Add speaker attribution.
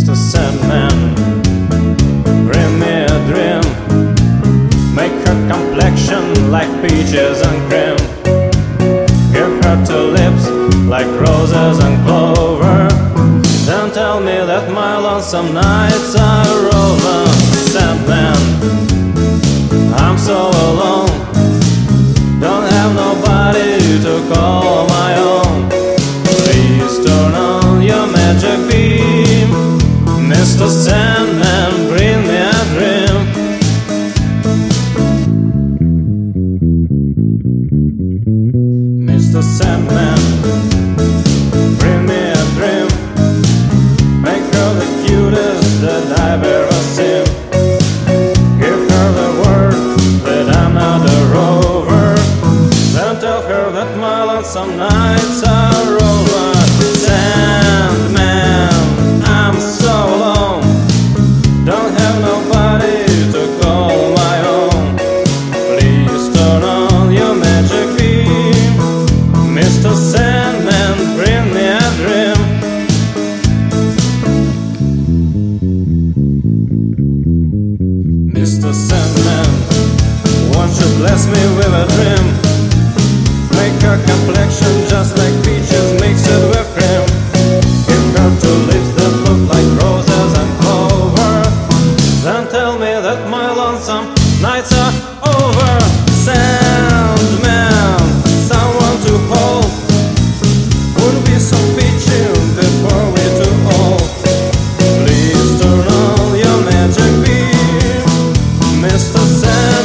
Speaker 1: just a sandman. Bring me a dream, make her complexion like peaches and cream. Give her two lips like roses and clover. Then tell me that my lonesome nights are over. Mr. Sandman, bring me a dream. Make her the cutest that I've ever seen. Give her the word that I'm not a rover. Then tell her that my lonesome nights Mr. Sandman, won't you bless me with a dream? Make her complexion just like peaches mixed with cream. Give her two lips that look like roses and clover. Then tell me that my lonesome nights are over. Sand さ